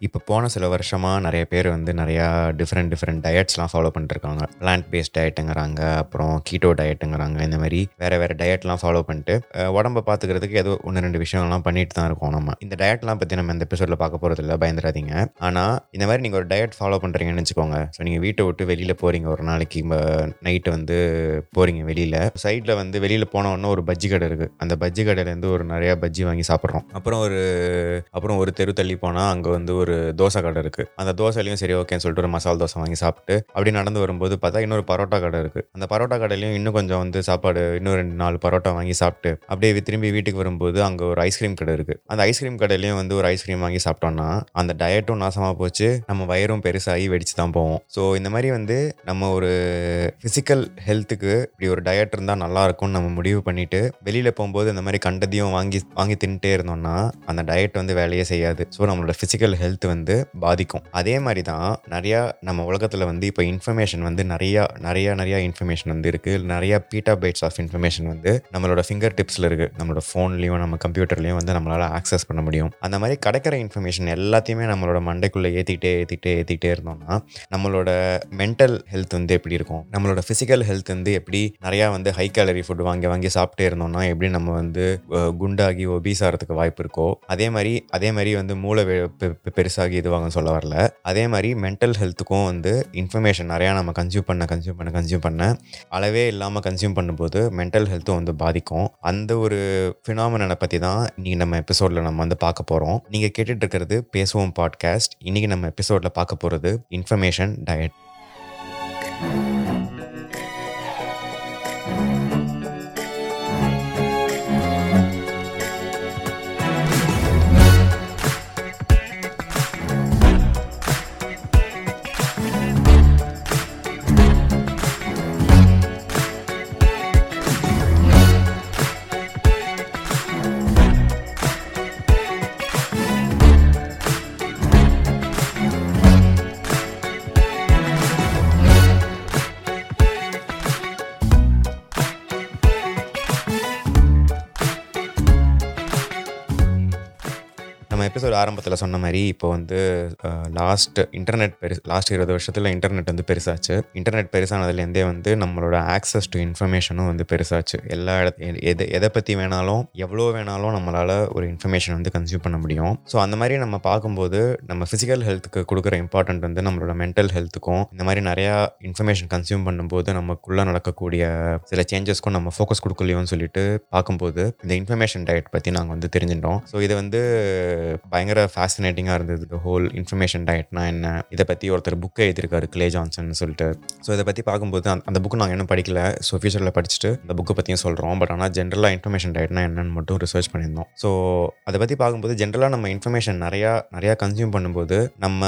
இப்போ போன சில வருஷமாக நிறைய பேர் வந்து நிறையா டிஃப்ரெண்ட் டிஃப்ரெண்ட் டயட்ஸ்லாம் ஃபாலோ பண்ணிருக்காங்க பிளான்ட் பேஸ்ட் டயட்டுங்கிறாங்க அப்புறம் கீட்டோ டயட்டுங்கிறாங்க இந்த மாதிரி வேறு வேறு டயட்லாம் ஃபாலோ பண்ணிட்டு உடம்பை உடம்ப பார்த்துக்கிறதுக்கு ஏதோ ஒன்று ரெண்டு விஷயங்கள்லாம் பண்ணிட்டு தான் இருக்கோம் நம்ம. இந்த டயட்லாம் பற்றி நம்ம இந்த எபிசோடில் பார்க்க போகிறது இல்லை பயந்துடாதீங்க. ஆனால் இந்த மாதிரி நீங்கள் ஒரு டயட் ஃபாலோ பண்ணுறீங்கன்னு வச்சுக்கோங்க. ஸோ நீங்கள் வீட்டை விட்டு வெளியில் போகிறீங்க ஒரு நாளைக்கு நைட்டு வந்து போகிறீங்க வெளியில். சைடில் வந்து வெளியில் போனோடனே ஒரு பஜ்ஜி கடை இருக்குது அந்த பஜ்ஜி கடையிலேருந்து ஒரு நிறையா பஜ்ஜி வாங்கி சாப்பிட்றோம். அப்புறம் ஒரு அப்புறம் ஒரு தெரு தள்ளி போனால் அங்கே வந்து ஒரு ஒரு தோசை கடை இருக்குது அந்த தோசையிலையும் சரி ஓகேன்னு சொல்லிட்டு ஒரு மசாலா தோசை வாங்கி சாப்பிட்டு அப்படி நடந்து வரும்போது பார்த்தா இன்னொரு பரோட்டா கடை இருக்குது அந்த பரோட்டா கடையிலையும் இன்னும் கொஞ்சம் வந்து சாப்பாடு இன்னும் ரெண்டு நாலு பரோட்டா வாங்கி சாப்பிட்டு அப்படியே திரும்பி வீட்டுக்கு வரும்போது அங்கே ஒரு ஐஸ்கிரீம் கடை இருக்குது அந்த ஐஸ்கிரீம் கடையிலையும் வந்து ஒரு ஐஸ்கிரீம் வாங்கி சாப்பிட்டோம்னா அந்த டயட்டும் நாசமாக போச்சு நம்ம வயிறும் பெருசாகி வெடிச்சு தான் போவோம் ஸோ இந்த மாதிரி வந்து நம்ம ஒரு ஃபிசிக்கல் ஹெல்த்துக்கு இப்படி ஒரு டயட் இருந்தால் நல்லா இருக்கும்னு நம்ம முடிவு பண்ணிட்டு வெளியில் போகும்போது இந்த மாதிரி கண்டதையும் வாங்கி வாங்கி தின்ட்டே இருந்தோம்னா அந்த டயட் வந்து வேலையே செய்யாது. ஸோ நம்மளோட ஃபிசிக்கல் ஹெல்த் வந்து பாதிக்கும். அதே மாதிரி தான் நிறையா நம்ம உலகத்தில் வந்து இப்போ இன்ஃபர்மேஷன் வந்து நிறையா நிறையா நிறையா இன்ஃபர்மேஷன் வந்து இருக்குது நிறையா பீட்டா பைட்ஸ் ஆஃப் இன்ஃபர்மேஷன் வந்து நம்மளோட ஃபிங்கர் டிப்ஸில் இருக்குது நம்மளோட ஃபோன்லேயும் நம்ம கம்ப்யூட்டர்லேயும் வந்து நம்மளால் ஆக்சஸ் பண்ண முடியும். அந்த மாதிரி கிடைக்கிற இன்ஃபர்மேஷன் எல்லாத்தையுமே நம்மளோட மண்டைக்குள்ளே ஏற்றிக்கிட்டே ஏற்றிக்கிட்டே ஏற்றிக்கிட்டே இருந்தோம்னா நம்மளோட மென்டல் ஹெல்த் வந்து எப்படி இருக்கும்? நம்மளோட ஃபிசிக்கல் ஹெல்த் வந்து எப்படி நிறையா வந்து ஹை கேலரி ஃபுட் வாங்கி வாங்கி சாப்பிட்டே இருந்தோம்னா எப்படி நம்ம வந்து குண்டாகி ஒபீஸ் ஆகிறதுக்கு வாய்ப்பு இருக்கோ? அதே மாதிரி அதே மாதிரி வந்து மூளை பெ- பெருசாகி இதுவாங்க சொல்ல வரல. அதே மாதிரி மென்டல் ஹெல்த்துக்கும் வந்து இன்ஃபர்மேஷன் நிறையா நம்ம கன்சியூம் பண்ண கன்சியூம் பண்ண கன்சியூம் பண்ண அளவே இல்லாமல் கன்சியூம் பண்ணும்போது மென்டல் ஹெல்த்தும் வந்து பாதிக்கும். அந்த ஒரு ஃபினாமினனை பற்றி தான் இன்றைக்கி நம்ம எபிசோடில் நம்ம வந்து பார்க்க போகிறோம் நீங்கள் கேட்டுட்டு இருக்கிறது பேசுவோம் பாட்காஸ்ட் இன்றைக்கி நம்ம எபிசோடில் பார்க்க போகிறது இன்ஃபர்மேஷன் டயட் நம்ம எபிசோட் ஆரம்பத்தில் சொன்ன மாதிரி இப்போ வந்து லாஸ்ட் இன்டர்நெட் பெருசு லாஸ்ட் இருபது வருஷத்தில் இன்டர்நெட் வந்து பெருசாச்சு. இன்டர்நெட் பெருசானதுலேருந்தே வந்து நம்மளோட ஆக்சஸ் டு இன்ஃபர்மேஷனும் வந்து பெருசாச்சு. எல்லா இடத்து எது எதை பற்றி வேணாலும் எவ்வளோ வேணாலும் நம்மளால் ஒரு இன்ஃபர்மேஷன் வந்து கன்சியூம் பண்ண முடியும். ஸோ அந்த மாதிரி நம்ம பார்க்கும்போது நம்ம ஃபிசிக்கல் ஹெல்த்துக்கு கொடுக்குற இம்பார்ட்டன்ட் வந்து நம்மளோட மென்டல் ஹெல்த்துக்கும் இந்த மாதிரி நிறையா இன்ஃபர்மேஷன் கன்சியூம் பண்ணும்போது நமக்குள்ளே நடக்கக்கூடிய சில சேஞ்சஸ்க்கும் நம்ம ஃபோக்கஸ் கொடுக்கலையோன்னு சொல்லிட்டு பார்க்கும்போது இந்த இன்ஃபர்மேஷன் டயட் பற்றி நாங்கள் வந்து தெரிஞ்சிட்டோம் ஸோ இது வந்து பயங்கர ஃபேசினேட்டிங்காக இருந்தது. ஹோல் இன்ஃபர்மேஷன் டயட்னா என்ன? இதை பற்றி ஒருத்தர் புக்கை எழுதியிருக்காரு கிளே ஜான்சன் சொல்லிட்டு. ஸோ இதை பற்றி பார்க்கும்போது அந்த- அந்த புக்கு நாங்கள் இன்னும் படிக்கல. ஸோ ஃபியூச்சரில் படிச்சுட்டு அந்த புக்கை பற்றியும் சொல்கிறோம் பட் ஆனால் ஜென்ரலாக இன்ஃபர்மேஷன் டயட்னா என்னன்னு மட்டும் ரிசர்ச் பண்ணியிருந்தோம். ஸோ அதை பற்றி பார்க்கும்போது ஜென்ரலாக நம்ம இன்ஃபர்மேஷன் நிறையா நிறையா கன்சியூம் பண்ணும்போது நம்ம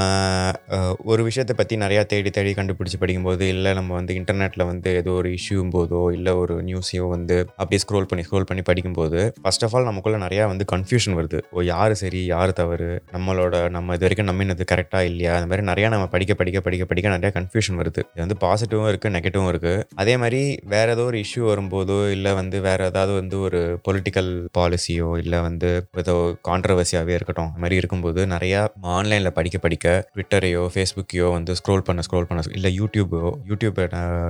ஒரு விஷயத்தை பற்றி நிறையா தேடி தேடி கண்டுபிடிச்சி படிக்கும்போது இல்லை நம்ம வந்து இன்டர்நெட்டில் வந்து ஏதோ ஒரு இஷ்யூம் போதோ இல்லை ஒரு நியூஸையோ வந்து அப்படியே ஸ்க்ரோல் பண்ணி ஸ்க்ரோல் பண்ணி படிக்கும்போது ஃபர்ஸ்ட் ஆஃப் ஆல் நமக்குள்ளே நிறையா வந்து கன்ஃபியூஷன் வருது. ஓ யார் சரி? யார் தவறு? நம்மளோட நம்ம இது வரைக்கும் நம்பினது கரெக்டாக இல்லையா? அந்த மாதிரி நிறையா நம்ம படிக்க படிக்க படிக்க படிக்க நிறையா கன்ஃபியூஷன் வருது. இது வந்து பாசிட்டிவும் இருக்குது நெகட்டிவும் இருக்குது அதே மாதிரி வேற ஏதோ ஒரு இஷ்யூ வரும்போதோ இல்லை வந்து வேற ஏதாவது வந்து ஒரு பொலிட்டிக்கல் பாலிசியோ இல்லை வந்து ஏதோ கான்ட்ரவர்சியாகவே இருக்கட்டும் அந்த மாதிரி இருக்கும்போது நிறையா ஆன்லைனில் படிக்க படிக்க ட்விட்டரையோ ஃபேஸ்புக்கையோ வந்து ஸ்க்ரோல் பண்ண ஸ்க்ரோல் பண்ண இல்லை யூடியூபோ யூடியூப்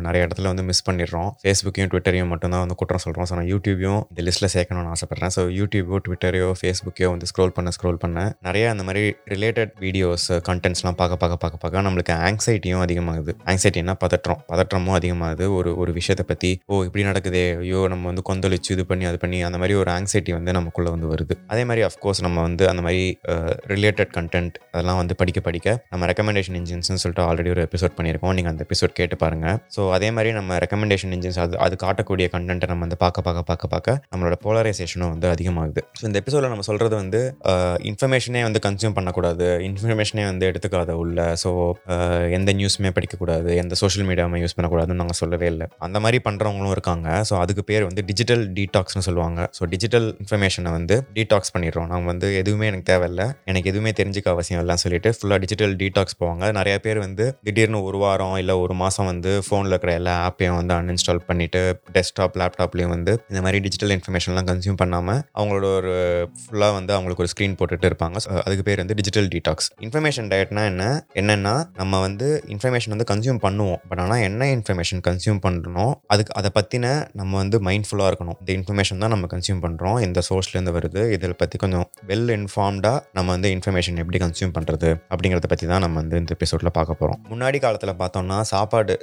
நிறைய இடத்துல வந்து மிஸ் பண்ணிடுறோம். ஃபேஸ்புக்கையும் ட்விட்டரையும் மட்டும்தான் வந்து குற்றம் சொல்கிறோம் ஸோ நான் யூடியூபையும் இந்த லிஸ்ட்டில் சேர்க்கணும்னு ஆசைப்பட்றேன். ஸோ யூடியூபோ ட்விட்டரையோ ஃபேஸ்புக்கையோ வந்து ஸ்க்ரோல் பண்ண ஸ்க்ரோல் பண்ண நிறைய அந்த மாதிரி ரிலேட்டட் வீடியோஸ் கண்டென்ட்ஸ்லாம் பார்க்க பார்க்க பார்க்க பார்க்க நம்மளுக்கு ஆங்ஸைட்டியும் அதிகமாகுது. ஆங்ஸைட்டினா பதற்றம். பதற்றமும் அதிகமாகுது. ஒரு ஒரு விஷயத்தை பற்றி ஓ இப்படி நடக்குதே. ஐயோ நம்ம வந்து கொந்தளிச்சு இது பண்ணி அது பண்ணி அந்த மாதிரி ஒரு ஆங்ஸைட்டி வந்து நமக்குள்ளே வந்து வருது. அதே மாதிரி அஃப்கோர்ஸ் நம்ம வந்து அந்த மாதிரி ரிலேட்டட் கண்டென்ட் அதெல்லாம் வந்து படிக்க படிக்க நம்ம ரெக்கமெண்டேஷன் இன்ஜின்ஸ்னு சொல்லிட்டு ஆல்ரெடி ஒரு எபிசோட் பண்ணியிருக்கோம். நீங்கள் அந்த எபிசோட் கேட்டு பாருங்கள் ஸோ அதே மாதிரி நம்ம ரெக்கமெண்டேஷன் இன்ஜின்ஸ் அது அது காட்டக்கூடிய கண்டென்ட்டை நம்ம வந்து பார்க்க பார்க்க பார்க்க பார்க்க நம்மளோட போலரைசேஷனும் வந்து அதிகமாகுது. ஸோ இந்த எபிசோடில் நம்ம சொல்கிறது வந்து இன்ஃபர்மேஷன் வந்து கன்சியூம் பண்ணக்கூடாது. இன்ஃபர்மேஷனே வந்து எடுத்துக்காத உள்ள. ஸோ எந்த நியூஸுமே படிக்கக்கூடாது எந்த சோஷியல் மீடியாவுமே யூஸ் பண்ணக்கூடாதுன்னு நாங்கள் சொல்லவே இல்லை. அந்த மாதிரி பண்ணுறவங்களும் இருக்காங்க. ஸோ அதுக்கு பேர் வந்து டிஜிட்டல் டீடாக்ஸ்னு சொல்லுவாங்க. ஸோ டிஜிட்டல் இன்ஃபர்மேஷனை வந்து டீடாக்ஸ் பண்ணிடுறோம். நாங்கள் வந்து எதுவுமே எனக்கு தேவையில்லை. எனக்கு எதுவுமே தெரிஞ்சுக்க அவசியம் இல்லைன்னு சொல்லிட்டு ஃபுல்லாக டிஜிட்டல் டீடாக்ஸ் போவாங்க. நிறைய பேர் வந்து திடீர்னு ஒரு வாரம் இல்லை ஒரு மாதம் வந்து ஃபோனில் இருக்கிற எல்லா ஆப்பையும் வந்து அன்இன்ஸ்டால் பண்ணிட்டு டெஸ்க்டாப் லேப்டாப்லேயும் வந்து இந்த மாதிரி டிஜிட்டல் இன்ஃபர்மேஷன்லாம் கன்சியூம் பண்ணாமல் அவங்களோட ஒரு ஃபுல்லாக வந்து அவங்களுக்கு ஒரு ஸ்க்ரீன் போட்டுட்டு இருப்பாங்க அதுக்கு பேர் வந்து டிஜிட்டல் டீடாக்ஸ் இன்ஃபர்மேஷன் டயட்னா என்ன? என்னன்னா நம்ம வந்து இன்ஃபர்மேஷன் வந்து கன்சியூம் பண்ணுவோம். பட் ஆனால் என்ன இன்ஃபர்மேஷன் கன்சியூம் பண்ணுறோம் அதுக்கு அதை பற்றின நம்ம வந்து மைண்ட்ஃபுல்லாக இருக்கணும். இந்த இன்ஃபர்மேஷன் தான் நம்ம கன்சியூம் பண்ணுறோம் இந்த சோர்ஸ்லேருந்து வருது இதில் பற்றி கொஞ்சம் வெல் இன்ஃபார்ம்டாக நம்ம வந்து இன்ஃபர்மேஷன் எப்படி கன்சியூம் பண்ணுறது அப்படிங்கிறத பற்றி தான் நம்ம வந்து இந்த எபிசோடில் பார்க்க போகிறோம் முன்னாடி காலத்தில் பார்த்தோம்னா சாப்பாடு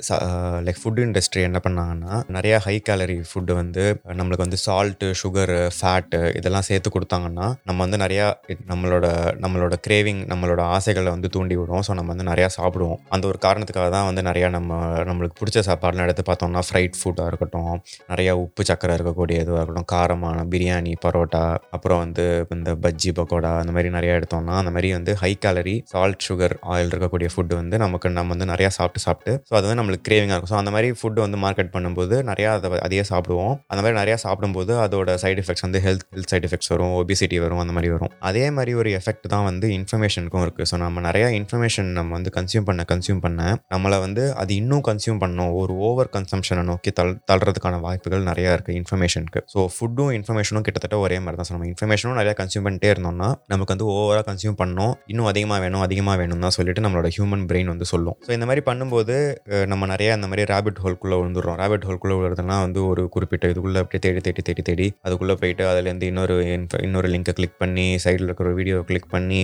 லைக் ஃபுட் இண்டஸ்ட்ரி என்ன பண்ணாங்கன்னா நிறைய ஹை கேலரி ஃபுட்டு வந்து நம்மளுக்கு வந்து சால்ட்டு சுகரு ஃபேட்டு இதெல்லாம் சேர்த்து கொடுத்தாங்கன்னா நம்ம வந்து நிறையா நம்ம நம்மளோட நம்மளோட கிரேவிங் நம்மளோட ஆசைகளை வந்து தூண்டி விடும் ஸோ நம்ம வந்து நிறையா சாப்பிடுவோம். அந்த ஒரு காரணத்துக்காக தான் வந்து நிறையா நம்ம நம்மளுக்கு பிடிச்ச சாப்பாடுலாம் எடுத்து பார்த்தோம்னா ஃப்ரைட் ஃபுட்டாக இருக்கட்டும் நிறையா உப்பு சக்கரை இருக்கக்கூடிய இதுவாக இருக்கட்டும் காரமான பிரியாணி பரோட்டா அப்புறம் வந்து இந்த பஜ்ஜி பக்கோடா அந்த மாதிரி நிறையா எடுத்தோம்னா அந்த மாதிரி வந்து high calorie salt sugar oil இருக்கக்கூடிய ஃபுட்டு வந்து நமக்கு நம்ம வந்து நிறையா சாப்பிட்டு சாப்பிட்டு ஸோ அது வந்து நம்மளுக்கு கிரேவிங்காக இருக்கும். ஸோ அந்த மாதிரி ஃபுட்டு வந்து மார்க்கெட் பண்ணும்போது நிறையா அதை அதையே சாப்பிடுவோம். அந்த மாதிரி நிறையா சாப்பிடும்போது அதோட சைட் எஃபெக்ட்ஸ் வந்து ஹெல்த் ஹெல்த் சைட் எஃபெக்ட்ஸ் வரும் ஒபிசிட்டி வரும் அந்த மாதிரி வரும். அதே மாதிரி ஒரு எஃபெக்ட் தான் வந்து இன்ஃபர்மேஷனுக்கும் இருக்குது ஸோ நம்ம நிறையா இன்ஃபர்மேஷன் நம்ம வந்து கன்சியூம் பண்ண கன்சியூம் பண்ண நம்மளை வந்து அது இன்னும் கன்சியூம் பண்ணோம். ஒரு ஓவர் கன்சம்ஷனை நோக்கி தள் தள்ளுறதுக்கான வாய்ப்புகள் நிறையா இருக்குது இன்ஃபர்மேஷனுக்கு ஸோ ஃபுட்டும் இன்ஃபர்மேஷனும் கிட்டத்தட்ட ஒரே மாதிரி தான். ஸோ நம்ம இன்ஃபர்மேஷனும் நிறையா கன்சியூம் பண்ணிட்டே இருந்தோம்னா நமக்கு வந்து ஓவராக கன்சியூம் பண்ணோம். இன்னும் அதிகமாக வேணும் அதிகமாக வேணும் தான் சொல்லிட்டு நம்மளோட ஹியூமன் பிரெயின் வந்து சொல்லும். ஸோ இந்த மாதிரி பண்ணும்போது நம்ம நிறைய இந்த மாதிரி ரேபிட் ஹோல்குள்ளே விழுந்துடுறோம். ரேபிட் ஹோல்குள்ளே விழுறதுனா வந்து ஒரு குறிப்பிட்ட இதுக்குள்ளே அப்படியே தேடி தேடி தேடி தேடி அதுக்குள்ளே போயிட்டு அதுலேருந்து இன்னொரு இன்னொரு லிங்கை கிளிக் பண்ணி சைடில் இருக்கிற வீடியோ கிளிக் பண்ணி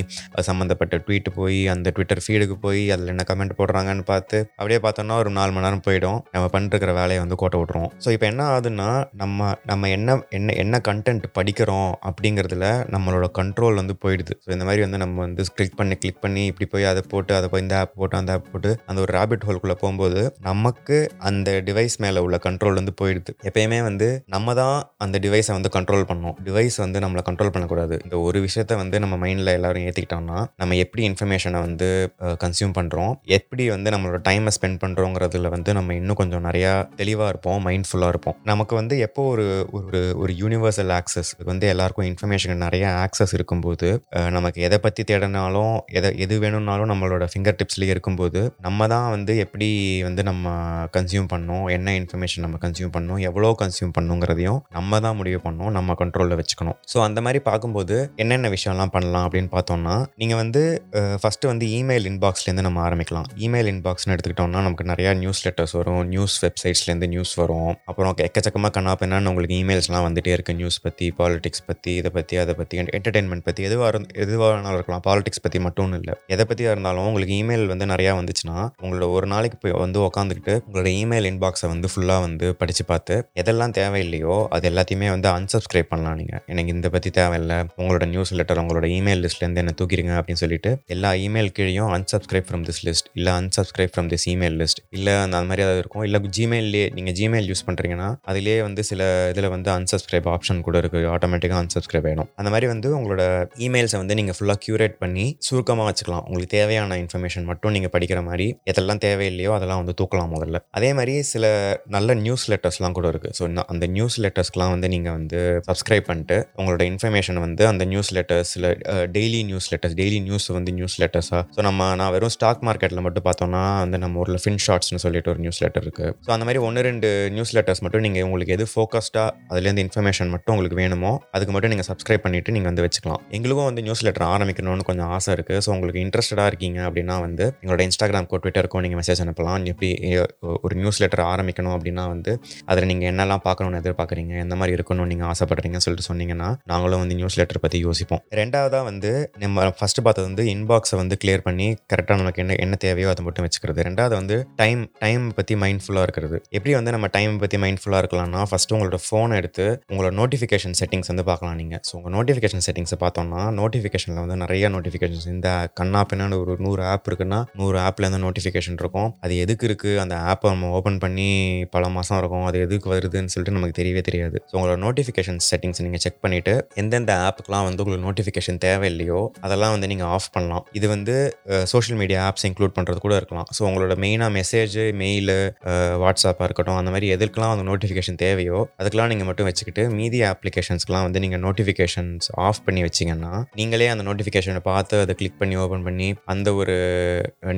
சம்மந்தப்பட்ட ட்வீட் போய் அந்த ட்விட்டர் ஃபீடுக்கு போய் அதில் என்ன கமெண்ட் போடுறாங்கன்னு பார்த்து அப்படியே பார்த்தோம்னா ஒரு நாலு மணி நேரம் போயிடும். நம்ம பண்ணிருக்கிற வேலையை வந்து கோட்டை விட்ருவோம் ஸோ இப்போ என்ன ஆகுதுன்னா நம்ம நம்ம என்ன என்ன என்ன கண்டென்ட் படிக்கிறோம் அப்படிங்கிறதுல நம்மளோட கண்ட்ரோல் வந்து போயிடுது. ஸோ இந்த மாதிரி வந்து நம்ம வந்து கிளிக் பண்ணி கிளிக் பண்ணி இப்படி போய் அதை போட்டு அதை போய் இந்த ஆப் போட்டு அந்த ஆப் போட்டு அந்த ஒரு ரேபிட் ஹோல்குள்ளே போகும்போது நமக்கு அந்த டிவைஸ் மேலே உள்ள கண்ட்ரோல் வந்து போயிடுது. எப்பயுமே வந்து நம்ம தான் அந்த டிவைஸை வந்து கண்ட்ரோல் பண்ணணும் டிவைஸ் வந்து நம்மளை கண்ட்ரோல் பண்ணக்கூடாது. இந்த ஒரு விஷயத்த வந்து நம்ம நம்ம மைண்டில் எல்லோரும் ஏற்றிக்கிட்டோம்னா நம்ம எப்படி இன்ஃபர்மேஷனை வந்து கன்சியூம் பண்ணுறோம் எப்படி வந்து நம்மளோட டைமை ஸ்பெண்ட் பண்ணுறோங்கிறதுல வந்து நம்ம இன்னும் கொஞ்சம் நிறையா தெளிவாக இருப்போம் மைண்ட்ஃபுல்லாக இருப்போம். நமக்கு வந்து எப்போ ஒரு ஒரு ஒரு யூனிவர்சல் ஆக்சஸ் வந்து எல்லாருக்கும் இன்ஃபர்மேஷன் நிறைய ஆக்சஸ் இருக்கும்போது நமக்கு எதை பற்றி தேடினாலும் எதை எது வேணும்னாலும் நம்மளோட ஃபிங்கர் டிப்ஸ்லேயே இருக்கும்போது நம்ம தான் வந்து எப்படி வந்து நம்ம கன்சியூம் பண்ணோம் என்ன இன்ஃபர்மேஷன் நம்ம கன்சியூம் பண்ணோம் எவ்வளோ கன்சியூம் பண்ணுங்கிறதையும் நம்ம தான் முடிவு பண்ணோம் நம்ம கண்ட்ரோலில் வச்சுக்கணும். ஸோ அந்த மாதிரி பார்க்கும்போது என்னென்ன விஷயம்லாம் பண்ணலாம் அப்படின்னு பார்த்தோம்னா நீங்கள் வந்து ஃபஸ்ட்டு வந்து இமெயில் இன்பாக்ஸ்லேருந்து நம்ம ஆரம்பிக்கலாம். இமெயில் இன்பாக்ஸ்னு எடுத்துக்கிட்டோம்னா நமக்கு நிறையா நியூஸ் லெட்டர்ஸ் வரும் நியூஸ் வெப்சைட்ஸ்லேருந்து நியூஸ் வரும். அப்புறம் எக்கச்சக்கமாக கண்ணா பின்னான்னு உங்களுக்கு இமெயில்ஸ்லாம் வந்துகிட்டே இருக்குது நியூஸ் பற்றி பாலிடிக்ஸ் பற்றி இதை பற்றி அதை பற்றி என்டர்டெயின்மெண்ட் பற்றி எதுவாக இருந்து எதுவாக வேணாலும் இருக்கலாம். பாலிடிக்ஸ் பற்றி மட்டும் இல்லை. எதை பற்றியாக இருந்தாலும் உங்களுக்கு இமெயில் வந்து நிறையா வந்துச்சுன்னா உங்களோட ஒரு நாளைக்கு போய் வந்து உட்காந்துக்கிட்டு உங்களோட இமெயில் இன்பாக்ஸை வந்து ஃபுல்லாக வந்து படித்து பார்த்து எதெல்லாம் தேவையில்லையோ அது எல்லாத்தையுமே வந்து அன்சப்ஸ்கிரைப் பண்ணலாம் நீங்கள் எனக்கு இந்த பற்றி தேவையில்லை. உங்களோட நியூஸ் லெட்டர் உங்களோட இமெயில் லிஸ்ட்லேருந்து என்ன தூக்கிடுங்க அப்படின்னு சொல்லிட்டு எல்லா இமெயில் கீழேயும் அன்சப்ஸ்கிரைப் ஃப்ரம் திஸ் லிஸ்ட் இல்லை unsubscribe from this email list இல்லை அந்த மாதிரி ஏதாவது இருக்கும் இல்லை ஜிமெயிலே நீங்கள் ஜிமெயில் யூஸ் பண்ணுறீங்கன்னா அதிலே வந்து சில இதில் வந்து அன்சப்ஸ்கிரைப் ஆப்ஷன் கூட இருக்குது ஆட்டோமேட்டிக்காக அன்சப்ஸ்கிரைப் ஆகிடும் அந்த மாதிரி வந்து உங்களோட இமெயில்ஸை வந்து நீங்கள் ஃபுல்லாக க்யூரேட் பண்ணி சுருக்கமாக வச்சுக்கலாம். உங்களுக்கு தேவையான இன்ஃபர்மேஷன் மட்டும் நீங்கள் படிக்கிற மாதிரி எதெல்லாம் தேவையில்லையோ அதெல்லாம் வந்து தூக்கலாம் முதல்ல. அதே மாதிரி சில நல்ல நியூஸ் லெட்டர்ஸ்லாம் கூட இருக்குது ஸோ அந்த நியூஸ் லெட்டர்ஸ்க்கெலாம் வந்து நீங்கள் வந்து சப்ஸ்கிரைப் பண்ணிட்டு உங்களோட இன்ஃபர்மேஷன் வந்து அந்த newsletters daily newsletters daily news வந்து நியூஸ் லெட்டர்ஸாக ஸோ நம்ம நான் வெறும் ஸ்டாக் மார்க்கெட்டில் மட்டும் பார்த்தோம்னா வந்து நம்ம ஊரில் ஃபின் ஷார்ட்ஸ்னு சொல்லிட்டு ஒரு நியூஸ் லெட்டர் இருக்குது ஸோ அந்த மாதிரி ஒன்று ரெண்டு நியூஸ் லெட்டர்ஸ் மட்டும் நீங்கள் உங்களுக்கு எது ஃபோக்கஸ்டாக அதுலேருந்து இன்ஃபர்மேஷன் மட்டும் உங்களுக்கு வேணுமோ அதுக்கு மட்டும் நீங்கள் சப்ஸ்கிரைப் பண்ணிவிட்டு நீங்கள் வந்து வச்சுக்கலாம். எங்களுக்கும் வந்து நியூஸ் லெட்டர் ஆரம்பிக்கணும்னு கொஞ்சம் ஆசை இருக்குது ஸோ உங்களுக்கு இன்ட்ரெஸ்டடாக இருக்கீங்க அப்படின்னா வந்து எங்களோட இன்ஸ்டாகிராம்க்கோ ட்விட்டருக்கோ நீங்கள் மெசேஜ் அனுப்பலாம். எப்படி ஒரு நியூஸ் லெட்டர் ஆரம்பிக்கணும் அப்படின்னா வந்து அதில் நீங்கள் என்னெல்லாம் பார்க்கணும்னு எதிர்பார்க்குறீங்க எந்த மாதிரி இருக்கணும்னு நீங்கள் ஆசைப்படுறீங்கன்னு சொல்லிட்டு சொன்னீங்கன்னா நாங்களும் வந்து நியூஸ் லெட்டர் பற்றி யோசிப்போம். ரெண்டாவது ரெண்டாவதாக வந்து நம்ம ஃபஸ்ட்டு பார்த்தது வந்து இன்பாக்ஸை வந்து கிளியர் பண்ணி கரெக்டாக நமக்கு என்ன என்ன தேவையோ அதை மட்டும் வச்சுக்கிறது. ரெண்டாவது வந்து டைம் டைம் பற்றி மைண்ட்ஃபுல்லாக இருக்கிறது. எப்படி வந்து நம்ம டைம் பற்றி மைண்ட்ஃபுல்லாக இருக்கலாம்னா ஃபஸ்ட்டு உங்களோட ஃபோனை எடுத்து உங்களோட நோட்டிஃபிகேஷன் செட்டிங்ஸ் வந்து பார்க்கலாம் நீங்கள் ஸோ உங்கள் நோட்டிஃபிகேஷன் செட்டிங்ஸை பார்த்தோம்னா நோட்டிஃபிகேஷனில் வந்து நிறைய நோட்டிஃபிகேஷன்ஸ் இந்த கண்ணா பின்னாடி ஒரு நூறு ஆப் இருக்குன்னா நூறு ஆப்லேருந்து நோட்டிஃபிகேஷன் இருக்கும். அது எதுக்கு இருக்குது அந்த ஆப்பை நம்ம ஓப்பன் பண்ணி பல மாதம் இருக்கும். அது எதுக்கு வருதுன்னு சொல்லிட்டு நமக்கு தெரியவே தெரியாது. ஸோ உங்களோட நோட்டிஃபிகேஷன் செட்டிங்ஸ் நீங்கள் செக் பண்ணிவிட்டு எந்தெந்த ஆப்புக்கெலாம் வந்து உங்களுக்கு நோட்டிஃபிகேஷன் தேவையில்லையோ அதெல்லாம் வந்து நீங்கள் ஆஃப் பண்ணலாம். இது வந்து சோஷியல் மீடியா ஆப்ஸ் இன்க்ளூட் பண்ணுறது கூட இருக்கலாம். ஸோ உங்களோட மெயினாக மெசேஜ் மெயிலு வாட்ஸ்அப்பாக இருக்கட்டும் அந்த மாதிரி எதுக்கெல்லாம் வந்து நோட்டிஃபிகேஷன் தேவையோ அதுக்கெல்லாம் நீங்கள் மட்டும் வச்சுக்கிட்டு மீதி அப்ளிகேஷன்ஸ்க்குலாம் வந்து நீங்கள் நோட்டிஃபிகேஷன்ஸ் ஆஃப் பண்ணி வச்சிங்கன்னா நீங்களே அந்த நோட்டிஃபிகேஷனை பார்த்து அதை கிளிக் பண்ணி ஓப்பன் பண்ணி அந்த ஒரு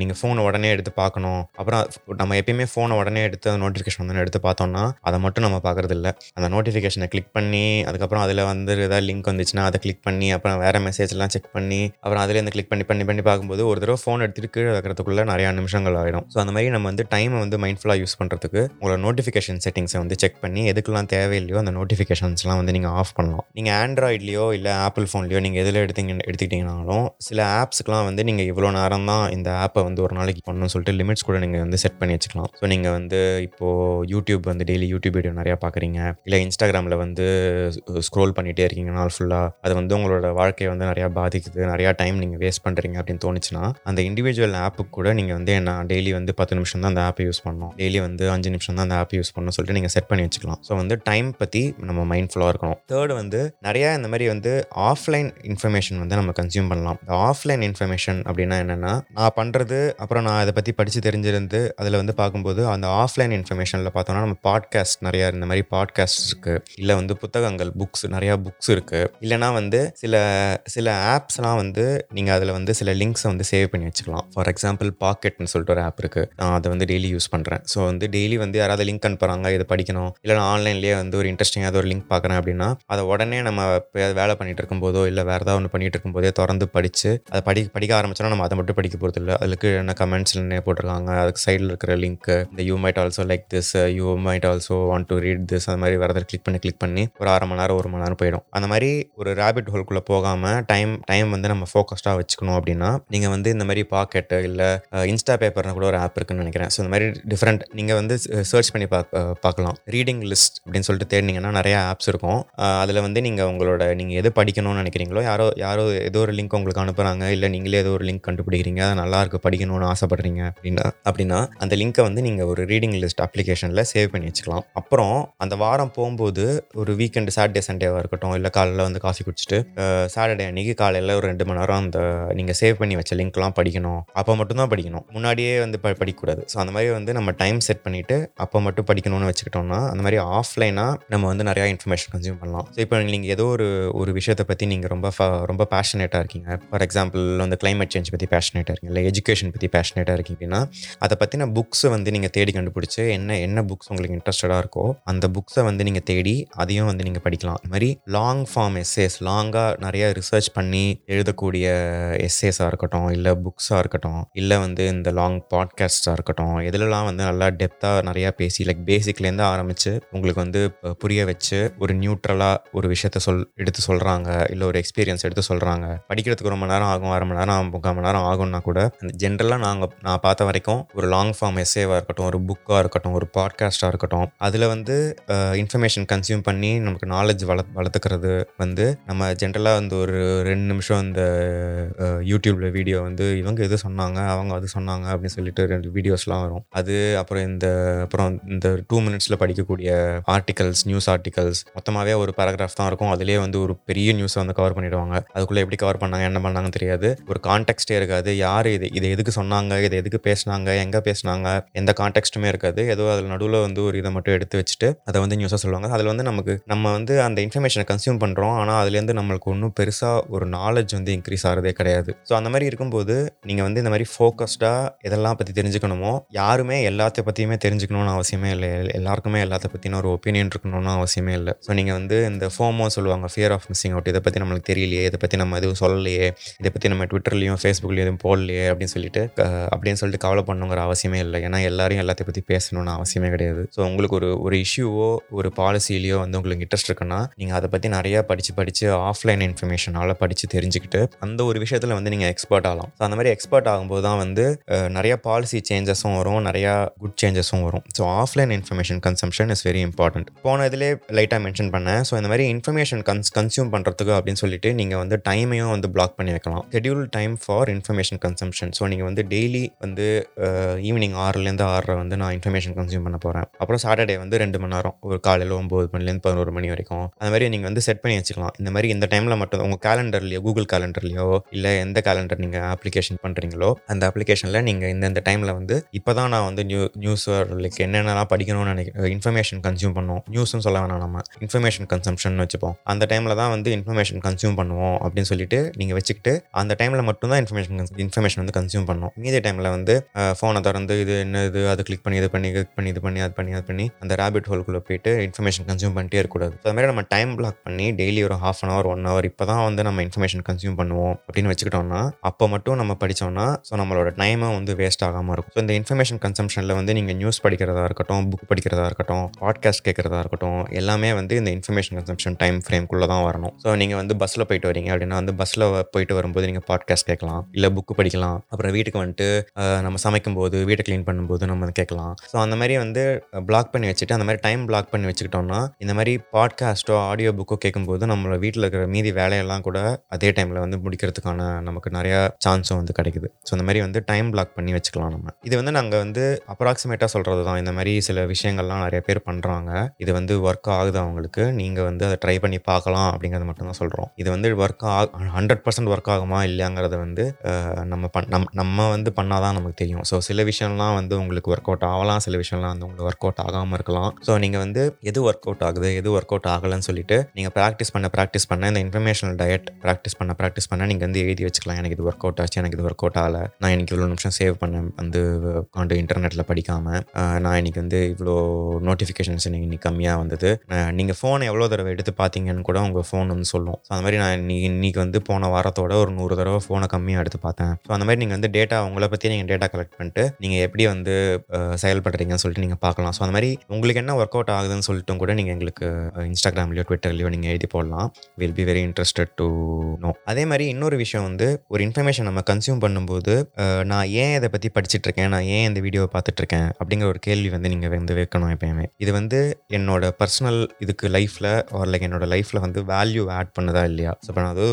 நீங்கள் ஃபோனை உடனே எடுத்து பார்க்கணும். அப்புறம் நம்ம எப்பயுமே ஃபோனை உடனே எடுத்து அந்த நோட்டிஃபிகேஷன் வந்து எடுத்து பார்த்தோம்னா அதை மட்டும் நம்ம பார்க்குறது இல்லை அந்த நோட்டிஃபிகேஷனை கிளிக் பண்ணி அதுக்கப்புறம் அதில் வந்து ஏதாவது லிங்க் வந்துச்சுன்னா அதை கிளிக் பண்ணி அப்புறம் அப்புறம் வேறு மெசேஜ்லாம் செக் பண்ணி அப்புறம் அதுலேருந்து கிளிக் பண்ணி பண்ணி பண்ணி பார்க்கும்போது ஒரு தடவை ஃபோன் எடுத்துகிட்டு கீழே வைக்கிறதுக்குள்ளே நிறையா நிமிஷங்கள் ஆகிடும் ஸோ அந்த மாதிரி நம்ம வந்து டைமை வந்து மைண்ட்ஃபுல்லாக யூஸ் பண்ணுறதுக்கு உங்களோட நோட்டிஃபிகேஷன் செட்டிங்ஸை வந்து செக் பண்ணி எதுக்கெல்லாம் தேவையில்லையோ அந்த நோட்டிஃபிகேஷன்ஸ்லாம் வந்து நீங்கள் ஆஃப் பண்ணலாம். நீங்கள் ஆண்ட்ராய்ட்லேயோ இல்லை ஆப்பிள் ஃபோன்லையோ நீங்கள் எதில் எடுத்தீங்க எடுத்துக்கிட்டிங்கனாலும் சில ஆப்ஸ்க்குலாம் வந்து நீங்கள் இவ்வளோ நேரம் தான் இந்த ஆப்பை வந்து ஒரு நாளைக்கு பண்ணணும்னு சொல்லிட்டு லிமிட்ஸ் கூட நீங்கள் வந்து செட் பண்ணி வச்சுக்கலாம். ஸோ நீங்கள் வந்து இப்போது யூடியூப் வந்து டெய்லி யூடியூப் வீடியோ நிறையா பார்க்குறீங்க. இல்லை இன்ஸ்டாகிராமில் வந்து ஸ்க்ரோல் பண்ணிகிட்டே இருக்கீங்க நாள் ஃபுல்லாக அது வந்து உங்களோட வாழ்க்கையை வந்து நிறையா பாதிக்குது நிறையா டைம் நீங்கள் வேஸ்ட் பண்ணுறீங்க அப்படின்னு தோணுச்சுன்னா அந்த இண்டிவிஜுவல் ஆப்புக்கு கூட நீங்கள் வந்து என்ன டெய்லி வந்து பத்து நிமிஷம் தான் அந்த ஆப்பை யூஸ் பண்ணணும். டெய்லி வந்து அஞ்சு நிமிஷம் தான் அந்த ஆப்பை யூஸ் பண்ணணும் சொல்லிட்டு நீங்கள் செட் பண்ணி வச்சுக்கலாம். ஸோ வந்து டைம் பற்றி நம்ம மைண்ட்ஃபுல்லாக இருக்கணும். தேர்ட் வந்து நிறையா இந்த மாதிரி வந்து ஆஃப்லைன் இன்ஃபர்மேஷன் வந்து நம்ம கன்சியூம் பண்ணலாம். இந்த ஆஃப்லைன் இன்ஃபர்மேஷன் அப்படின்னா என்னென்னா நான் பண்ணுறது அப்புறம் நான் அதை பற்றி படித்து தெரிஞ்சிருந்து அதில் வந்து பார்க்கும்போது அந்த ஆஃப்லைன் இன்ஃபர்மேஷனில் பார்த்தோம்னா நம்ம பாட்காஸ்ட் நிறையா இந்த மாதிரி பாட்காஸ்ட் இருக்குது இல்லை வந்து புத்தகங்கள் புக்ஸ் நிறையா புக்ஸ் இருக்குது இல்லைனா வந்து சில சில ஆப்ஸ்லாம் வந்து நீங்கள் அதில் வந்து சில லிங்க்ஸை வந்து சேவ் பண்ணி வச்சுக்கலாம். ஃபார் எக்ஸாம்பிள் பாக்கெட்னு சொல்லிட்டு ஒரு ஆப் இருக்குது நான் அதை வந்து டெய்லி யூஸ் பண்ணுறேன் ஸோ வந்து டெய்லி வந்து யாராவது லிங்க் அனுப்புகிறாங்க இதை படிக்கணும். இல்லை நான் ஆன்லைன்லேயே வந்து ஒரு இன்ட்ரெஸ்டிங்காக ஒரு லிங்க் பார்க்குறேன் அப்படின்னா அதை உடனே நம்ம இப்போ வேலை பண்ணிட்டு இருக்கும்போதோ இல்லை வேறு ஏதாவது ஒன்று பண்ணிட்டு இருக்கும்போதே திறந்து படித்து அதை படி படிக்க ஆரம்பிச்சோன்னா நம்ம அதை மட்டும் படிக்க போகிறது இல்லை அதுக்கு என்ன கமெண்ட்ஸ் என்ன போட்டிருக்காங்க அதுக்கு சைடில் இருக்கிற லிங்க் இந்த you might also like this you might also want to read this அந்த மாதிரி வேறு கிளிக் பண்ணி கிளிக் பண்ணி ஒரு அரை மணி நேரம் ஒரு மணி நேரம் போயிடும். அந்த மாதிரி ஒரு ரேபிட் ஹோல்குள்ளே போகாமல் டைம் டைம் வந்து நம்ம ஃபோக்கஸ்டாக வச்சுக்கணும் அப்படின்னா நீங்கள் வந்து இந்த மாதிரி பாக்கெட்டு இல்லை இன்ஸ்டா பேப்பர்னு கூட ஒரு ஆப் இருக்குன்னு நினைக்கிறேன். ஸோ இந்த மாதிரி டிஃப்ரெண்ட் நீங்கள் வந்து சர்ச் பண்ணி பா பார்க்கலாம் ரீடிங் லிஸ்ட் அப்படின்னு சொல்லிட்டு தேடினீங்கன்னா நிறையா ஆப்ஸ் இருக்கும். அதில் வந்து நீங்கள் உங்களோட நீங்கள் எது படிக்கணும்னு நினைக்கிறீங்களோ யாரோ யாரோ ஏதோ ஒரு லிங்க் உங்களுக்கு அனுப்புகிறாங்க இல்லை நீங்களே ஏதோ ஒரு லிங்க் கண்டுபிடிக்கிறீங்க அது நல்லாயிருக்கு படிக்கணும்னு ஆசைப்படுறீங்க அப்படின்னா அப்படின்னா அந்த லிங்க்கை வந்து நீங்கள் ஒரு ரீடிங் லிஸ்ட் அப்ளிகேஷனில் சேவ் பண்ணி வச்சுக்கலாம். அப்புறம் அந்த வாரம் போகும்போது ஒரு வீக்கெண்டு சாட்டர்டே சண்டேவாக இருக்கட்டும் இல்லை காலையில் வந்து காஃபி குடிச்சிட்டு சாட்டர்டே அன்றைக்கி காலையில் ஒரு ரெண்டு மணி நேரம் அந்த நீங்கள் சேவ் பண்ணி வச்ச லிங்க்லாம் படிக்கணும். அப்போ மட்டும்தான் படிக்கணும். முன்னாடியே வந்து ப படிக்கக்கூடாது. ஸோ அந்த மாதிரி வந்து நம்ம டைம் செட் பண்ணிவிட்டு அப்போ மட்டும் படிக்கணும்னு வச்சுக்கிட்டோம்னா அந்த மாதிரி ஆஃப்லைனாக நம்ம வந்து நிறையா இன்ஃபர்மேஷன் கன்சியூம் பண்ணலாம். ஸோ இப்போ நீங்கள் ஏதோ ஒரு ஒரு விஷயத்தை பற்றி நீங்கள் ரொம்ப ரொம்ப பேஷனேட்டாக இருக்கீங்க. ஃபார் எக்ஸாம்பிள் வந்து கிளைமேட் சேஞ்ச் பற்றி பேஷனேட்டாக இருக்கீங்க. இல்லை எஜுகேஷன் பற்றி பேஷனேட்டாக இருக்கீங்க அப்படின்னா அதை பற்றின புக்ஸை வந்து நீங்கள் தேடி கண்டுபிடிச்சி என்ன என்ன புக்ஸ் உங்களுக்கு இன்ட்ரெஸ்டடாக இருக்கோ அந்த புக்ஸை வந்து நீங்கள் தேடி அதையும் வந்து நீங்கள் படிக்கலாம். இந்த மாதிரி லாங் ஃபார்ம் எஸ்ஏஸ் லாங்காக நிறையா ரிசர்ச் பண்ணி எழுதக்கூடிய எஸ்ஏஸாக இருக்கட்டும் இல்லை புக்ஸாக இருக்கட்டும் இல்லை வந்து இந்த லாங் பாட்காஸ்டாக இருக்கட்டும் எதுலலாம் வந்து நல்லா டெப்த்தாக நிறையா பேசி லைக் பேசிக்லேருந்து ஆரம்பித்து உங்களுக்கு வந்து புரிய வச்சு ஒரு நியூட்ரலாக ஒரு விஷயத்த சொல் எடுத்து சொல்கிறாங்க இல்லை ஒரு எக்ஸ்பீரியன்ஸ் எடுத்து சொல்கிறாங்க படிக்கிறதுக்கு ரொம்ப நேரம் ஆகும் அரை மணி நேரம் முக்கால் மணி நேரம் ஆகும்னா கூட அந்த ஜென்ரலாக நாங்கள் நான் பார்த்த வரைக்கும் ஒரு லாங் ஃபார்ம் எஸ்ஏவாக இருக்கட்டும் ஒரு புக்காக இருக்கட்டும் ஒரு பாட்காஸ்ட்டாக இருக்கட்டும் அதில் வந்து இன்ஃபர்மேஷன் கன்சியூம் பண்ணி நமக்கு நாலேஜ் வள வளர்த்துக்கிறது வந்து நம்ம ஜென்ரலாக வந்து ஒரு ஒரு ரெண்டு நிமிஷம் அந்த யூடியூப்பில் வீடியோ வந்து இவங்க எது சொன்னாங்க அவங்க அது சொன்னாங்க அப்படின்னு சொல்லிட்டு ரெண்டு வீடியோஸ்லாம் வரும். அது அப்புறம் இந்த அப்புறம் இந்த டூ மினிட்ஸில் படிக்கக்கூடிய ஆர்டிகல்ஸ் நியூஸ் ஆர்டிகல்ஸ் மொத்தமாகவே ஒரு பேராகிராஃப் தான் இருக்கும். அதுலேயே வந்து ஒரு பெரிய நியூஸை வந்து கவர் பண்ணிடுவாங்க. அதுக்குள்ளே எப்படி கவர் பண்ணாங்க என்ன பண்ணாங்கன்னு தெரியாது. ஒரு கான்டெக்ட்டே இருக்காது. யார் இது இதை எதுக்கு சொன்னாங்க இதை எதுக்கு பேசினாங்க எங்கே பேசினாங்க எந்த கான்டெக்ட்டுமே இருக்காது. ஏதோ அதில் நடுவில் வந்து ஒரு இதை மட்டும் எடுத்து வச்சுட்டு அதை வந்து நியூஸாக சொல்லுவாங்க. அதில் வந்து நமக்கு நம்ம வந்து அந்த இன்ஃபர்மேஷனை கன்சியூம் பண்ணுறோம் ஆனால் அதுலேருந்து நம்மளுக்கு ஒன்றும் பெருசாக ஒரு நாலேஜ் வந்து இன்க்ரீஸ் ஆகிறதே கிடையாது. ஸோ அந்த மாதிரி இருக்கும்போது நீங்கள் வந்து இந்த மாதிரி ஃபோக்கஸ்டாக எதெல்லாம் பற்றி தெரிஞ்சுக்கணுமோ யாருமே எல்லாத்த பற்றியுமே தெரிஞ்சுக்கணும்னு அவசியமே இல்லை. எல்லாருக்குமே எல்லாத்த பற்றின ஒரு ஒப்பீனியன் இருக்கணும்னு அவசியமே இல்லை. ஸோ நீங்கள் வந்து இந்த ஃபோமோ சொல்லுவாங்க ஃபியர் ஆஃப் மிஸ்ஸிங் அவுட் இதை பற்றி நம்மளுக்கு தெரியலையே இதை பற்றி நம்ம எதுவும் சொல்லலையே இதை பற்றி நம்ம ட்விட்டர்லையும் ஃபேஸ்புக்லேயும் எதுவும் போடலையே அப்படின்னு சொல்லிட்டு அப்படின்னு சொல்லிட்டு கவலை பண்ணுங்கிற அவசியமே இல்லை. ஏன்னா எல்லாரையும் எல்லாத்தையும் பற்றி பேசணும்னு அவசியமே கிடையாது. ஸோ உங்களுக்கு ஒரு ஒரு இஷ்யூவோ ஒரு பாலிசிலையோ வந்து உங்களுக்கு இன்ட்ரெஸ்ட் இருக்குன்னா நீங்கள் அதை பற்றி நிறையா படித்து படித்து ஆஃப்லைன் இன்ஃபர்மேஷன் நல்லா படித்து தெரிஞ்சுக்கிட்டு அந்த ஒரு விஷயத்தில் வந்து நீங்கள் எக்ஸ்பர்ட் ஆகலாம். ஸோ அந்த மாதிரி எக்ஸ்பர்ட் ஆகும்போது தான் வந்து நிறையா பாலிசி சேஞ்சஸும் வரும் நிறையா குட் சேஞ்சஸும் வரும். So offline information consumption is very important போன இதிலே லைட்டாக மென்ஷன் பண்ணேன். ஸோ இந்த மாதிரி இன்ஃபர்மேஷன் கன்ஸ் கன்சியூம் பண்ணுறதுக்கு அப்படின்னு சொல்லிட்டு நீங்கள் வந்து டைமையும் வந்து பிளாக் பண்ணி வைக்கலாம். Schedule time for information consumption so நீங்கள் வந்து டெய்லி வந்து ஈவினிங் ஆறுலேருந்து ஆறரை வந்து நான் இன்ஃபர்மேஷன் கன்சியூம் பண்ண போகிறேன் அப்புறம் சாட்டர்டே வந்து ரெண்டு மணி நேரம். ஒரு காலையில் ஒம்பது மணிலேருந்து பதினோரு மணி வரைக்கும். அந்த மாதிரி நீங்கள் வந்து செட் பண்ணி வச்சுக்கலாம். இந்த மாதிரி இந்த டைமில் மட்டும் உங்கள் கேலண்டர்லையோ கூகுள் கேலண்டர்லையோ இல்லை எந்த கேலண்டர் நீங்கள் அப்ளிகேஷன் பண்ணுறீங்களோ அந்த அப்ளிகேஷனில் நீங்கள் இந்தந்த டைமில் வந்து இப்போ தான் நான் வந்து நியூ நியூஸ் லைக் என்னென்னலாம் படிக்கணும்னு நினைக்கிறேன். இன்ஃபர்மேஷன் கன்சியூம் பண்ணுவோம் நியூஸும் சொல்ல வேணாம் நம்ம. இன்ஃபர்மேஷன் கன்சம்ஷன் வச்சுப்போம். அந்த டைமில் தான் வந்து இன்ஃபர்மேஷன் கன்சியூம் பண்ணுவோம் அப்படின்னு சொல்லிட்டு நீங்கள் வச்சுக்கிட்டு அந்த டைமில் மட்டும்தான் இன்ஃபர்மேஷன் இன்ஃபர்மேஷன் வந்து கன்சியூம் பண்ணும். மீதி டைமில் வந்து ஃபோனை திறந்து இது என்ன இது அது கிளிக் பண்ணி இது பண்ணி கிளிக் பண்ணி இது பண்ணி அது பண்ணி அது பண்ணி அந்த ரேபிட் ஹோல்குள்ளே போயிட்டு இன்ஃபர்மேஷன் கன்சியூம் பண்ணிட்டே இருக்கக்கூடாது. அதுமாதிரி அது மாதிரி நம்ம டைம் பிளாக் பண்ணி டெய்லி ஒரு half an hour one hour இப்போ தான் வந்து வந்து நம்ம இன்ஃபர்மேஷன் கன்சியூம் பண்ணுவோம் அப்படின்னு வச்சுக்கிட்டோம்னா அப்போ மட்டும் நம்ம படித்தோம்னா ஸோ நம்மளோட டைமை வந்து வேஸ்ட் ஆகாமல் இருக்கும். ஸோ இந்த இன்ஃபர்மேஷன் கன்சம்ஷனில் வந்து நீங்கள் நியூஸ் படிக்கிறதா இருக்கட்டும் புக் படிக்கிறதா இருக்கட்டும் பாட்காஸ்ட் கேட்குறதா இருக்கட்டும் எல்லாமே வந்து இந்த இன்ஃபர்மேஷன் கன்சம்ஷன் டைம் ஃப்ரேம்குள்ளே தான் வரணும். ஸோ நீங்கள் வந்து பஸ்ஸில் போயிட்டு வரீங்க அப்படின்னா வந்து பஸ்ஸில் போயிட்டு வரும்போது நீங்கள் பாட்காஸ்ட் கேட்கலாம். இல்லை புக்கு படிக்கலாம். அப்புறம் வீட்டுக்கு வந்துட்டு நம்ம சமைக்கும்போது வீட்டை க்ளீன் பண்ணும்போது நம்ம வந்து கேட்கலாம். ஸோ அந்த மாதிரி வந்து பிளாக் பண்ணி வச்சுட்டு அந்த மாதிரி டைம் பிளாக் பண்ணி வச்சுக்கிட்டோம்னா இந்த மாதிரி பாட்காஸ்ட்டோ ஆடியோ புக்கோ கேட்கும்போது நம்மளோட வீட்டில் இருக்கிற மீதி வேலையெல்லாம் கூட அதே டைமில் வந்து முடிக்கிறதுக்கான நமக்கு நிறையா சான்ஸும் வந்து கிடைக்குது. ஸோ இந்த மாதிரி வந்து டைம் பிளாக் பண்ணி வச்சுக்கலாம் நம்ம. இது வந்து நாங்கள் வந்து அப்ராக்சிமேட்டாக சொல்கிறது தான் இந்த மாதிரி சில விஷயங்கள்லாம் நிறைய பேர் பண்ணுறாங்க இது வந்து ஒர்க் ஆகுது அவங்களுக்கு. நீங்கள் வந்து அதை ட்ரை பண்ணி பார்க்கலாம் அப்படிங்கிறது மட்டும்தான் சொல்கிறோம் இது வந்து ஒர்க் ஆ ஹண்ட்ரட் பர்சன்ட் ஒர்க் ஆகுமா இல்லையாங்கிறத வந்து நம்ம பண் நம் நம்ம வந்து பண்ணால் தான் நமக்கு தெரியும். ஸோ சில விஷயம்லாம் வந்து உங்களுக்கு ஒர்க் அவுட் ஆகலாம். சில விஷயம்லாம் வந்து உங்களுக்கு ஒர்க் அவுட் ஆகாமல் இருக்கலாம். ஸோ நீங்கள் வந்து எது ஒர்க் அவுட் ஆகுது? எது ஒர்க் அவுட் ஆகலைன்னு சொல்லிட்டு நீங்கள் ப்ராக்டிஸ் பண்ண ப்ராக்டிஸ் பண்ண இந்த இன்ஃபர்மேஷனல் டயட் ப்ராக்டிஸ் பண்ண ப்ராக்டிஸ் பண்ண நீங்கள் வந்து எழுதி வச்சுக்கலாம். எனக்கு இது ஒர்க் அவுட் ஆச்சு எனக்கு இது ஒர்க் அவுட் ஆகலை. நான் இன்னைக்கு இவ்வளோ நிமிஷம் சேவ் பண்ணேன் வந்து உட்காந்து இன்டர்நெட்டில் படிக்காமல் நான் இன்னைக்கு வந்து இவ்வளோ நோட்டிஃபிகேஷன்ஸ் எனக்கு இன்னைக்கு கம்மியாக வந்தது. நீங்கள் ஃபோனை எவ்வளோ தடவை எடுத்து பார்த்தீங்கன்னு கூட உங்கள் ஃபோன் வந்து சொல்லும். ஸோ அந்த மாதிரி நான் இன்னைக்கு இன்னைக்கு வந்து போன வாரத்தோட ஒரு நூறு தடவை ஃபோனை கம்மியாக எடுத்து பார்த்தேன். ஸோ அந்த மாதிரி நீங்கள் வந்து டேட்டா உங்களை பற்றி நீங்கள் டேட்டா கலெக்ட் பண்ணிட்டு நீங்கள் எப்படி வந்து செயல்படுறீங்கன்னு சொல்லிட்டு நீங்கள் பார்க்கலாம். ஸோ அந்த மாதிரி உங்களுக்கு என்ன ஒர்க் அவுட் ஆகுதுன்னு சொல்லிட்டும் கூட நீங்கள் எங்களுக்கு இன்ஸ்டாகிராம்லையோ ட்விட்டர்லையோ நீங்கள் எழுதி போடலாம். Will be very interested to know அதே மாதிரி இன்னொரு விஷயம் வந்து ஒரு இன்ஃபர்மேஷன் நம்ம கன்சியூம் பண்ணும்போது நான் ஏன் இதை பற்றி படிச்சுட்டு இருக்கேன் நான் ஏன் இந்த வீடியோவை பார்த்துட்டு இருக்கேன் அப்படிங்கிற ஒரு கேள்வி வந்து நீங்கள் வந்து வைக்கணும் எப்பயுமே. இது வந்து என்னோட பர்சனல் இதுக்கு லைஃப்பில் ஆர் லைக் என்னோட லைஃப்பில் வந்து வேல்யூ ஆட் பண்ணுதா இல்லையா? ஸோ இப்போ நான் அது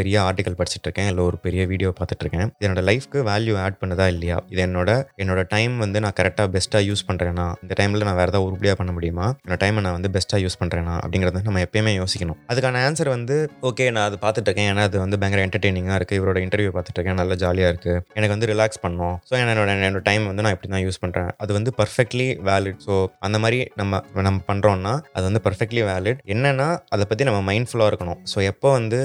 பெரிய ஆர்டிக்கல் படிச்சுட்டு இருக்கேன் இல்லை ஒரு பெரிய வீடியோ பார்த்துட்டு இருக்கேன் இது என்னோட லைஃப்க்கு வேல்யூ ஆட் பண்ணுதா இல்லையா? இது என்னோட என்னோட டைம் வந்து நான் கரெக்டாக பெஸ்ட்டாக யூஸ் பண்ணுறேன்னா இந்த டைமில் நான் வேறு ஏதாவது உருப்படியாக பண்ண முடியுமா? என்னோட டைமை நான் வந்து பெஸ்ட்டாக யூஸ் பண்ணுறேனா அப்படிங்கிறத நம்ம எப்பயுமே யோசிக்கணும். அதுக்கான ஆன்சர் வந்து ஓகே நான் அது பார்த்துட்டு இருக்கேன் ஏன்னா அது வந்து பயங்கர என்டர்டெய்னிங்காக இருக்குது இவரோட இன்டர்வியூ பார்த்துட்ருக்கேன். நல்லா ஜாலியாக இருக்குது எனக்கு வந்து ரிலாக்ஸ் பண்ணணும். ஸோ என்னோட என்னோட டைம் வந்து நான் இப்படி தான் யூஸ் பண்ணுறேன் அது வந்து பர்ஃபெக்ட்லி வேலிட் ஸோ அந்த மாதிரி நம்ம நம்ம பண்ணுறோன்னா அது வந்து பர்ஃபெக்ட்லி வேலிட் என்னன்னா அதை பற்றி நம்ம மைண்ட்ஃபுல்லாக இருக்கணும். ஸோ எப்போ வந்து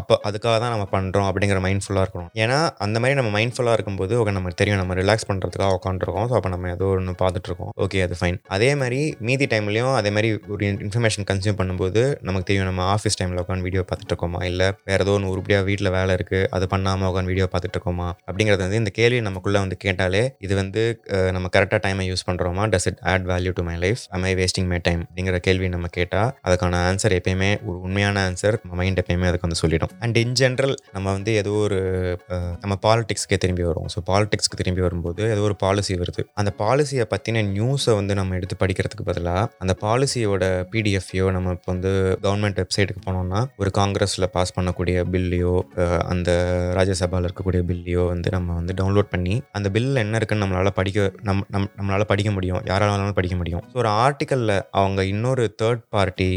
அப்போ அதுக்காக தான் நம்ம பண்ணுறோம் அப்படிங்கிற மைண்ட்ஃபுல்லாக இருக்கணும். ஏன்னா அந்த மாதிரி நம்ம மைண்ட்ஃபுல்லாக இருக்கும்போது ஓகே நமக்கு தெரியும் நம்ம ரிலாக்ஸ் பண்ணுறதுக்காக உட்காந்துருக்கோம் ஸோ அப்போ நம்ம ஏதோ ஒன்று பார்த்துட்ருக்கோம். ஓகே அது ஃபைன் அதே மாதிரி மீதி டைம்லையும் அதே மாதிரி ஒரு இன்ஃபர்மேஷன் கன்சியூம் பண்ணும்போது நமக்கு தெரியும் நம்ம ஆஃபீஸ் டைமில் உட்காந்து வீடியோ பார்த்து பார்த்துட்ருக்கோமா? இல்லை வேறு ஏதோ ஒன்று உருப்படியாக வீட்டில் வேலை இருக்குது அது பண்ணாமல் உட்காந்து வீடியோ பார்த்துட்ருக்கோமா? அப்படிங்கிறது வந்து இந்த கேள்வி நமக்குள்ளே வந்து கேட்டாலே இது வந்து நம்ம கரெக்டாக டைமை யூஸ் பண்ணுறோமா does it add value to my life am I wasting my time அப்படிங்கிற கேள்வி நம்ம கேட்டால் அதுக்கான ஆன்சர் எப்பயுமே ஒரு உண்மையான ஆன்சர் நம்ம மைண்ட் எப்பயுமே அதுக்கு வந்து சொல்லிடும். அண்ட் இன் ஜென்ரல் நம்ம வந்து ஏதோ ஒரு நம்ம பாலிடிக்ஸ்க்கே திரும்பி வரும் ஸோ பாலிடிக்ஸ்க்கு திரும்பி வரும்போது ஏதோ ஒரு பாலிசி வருது. அந்த பாலிசியை பற்றின நியூஸை வந்து நம்ம எடுத்து படிக்கிறதுக்கு பதிலாக அந்த பாலிசியோட பிடிஎஃப்யோ நம்ம இப்போ வந்து கவர்மெண்ட் வெப்சைட்டுக்கு போனோம்னா ஒரு காங்கிரஸில் பாஸ் பண்ணக்கூடிய பில்லையோ அந்த ராஜ்யசபாவில் இருக்கக்கூடிய பில்லையோ வந்து நம்ம வந்து டவுன்லோட் பண்ணி அந்த பில்லில் என்ன இருக்குன்னு நம்மளால் படிக்க நம் நம் நம்மளால் படிக்க முடியும். யாராலும் படிக்க முடியும். ஸோ ஒரு ஆர்டிக்கலில் அவங்க இன்னொரு தேர்ட் பார்ட்டி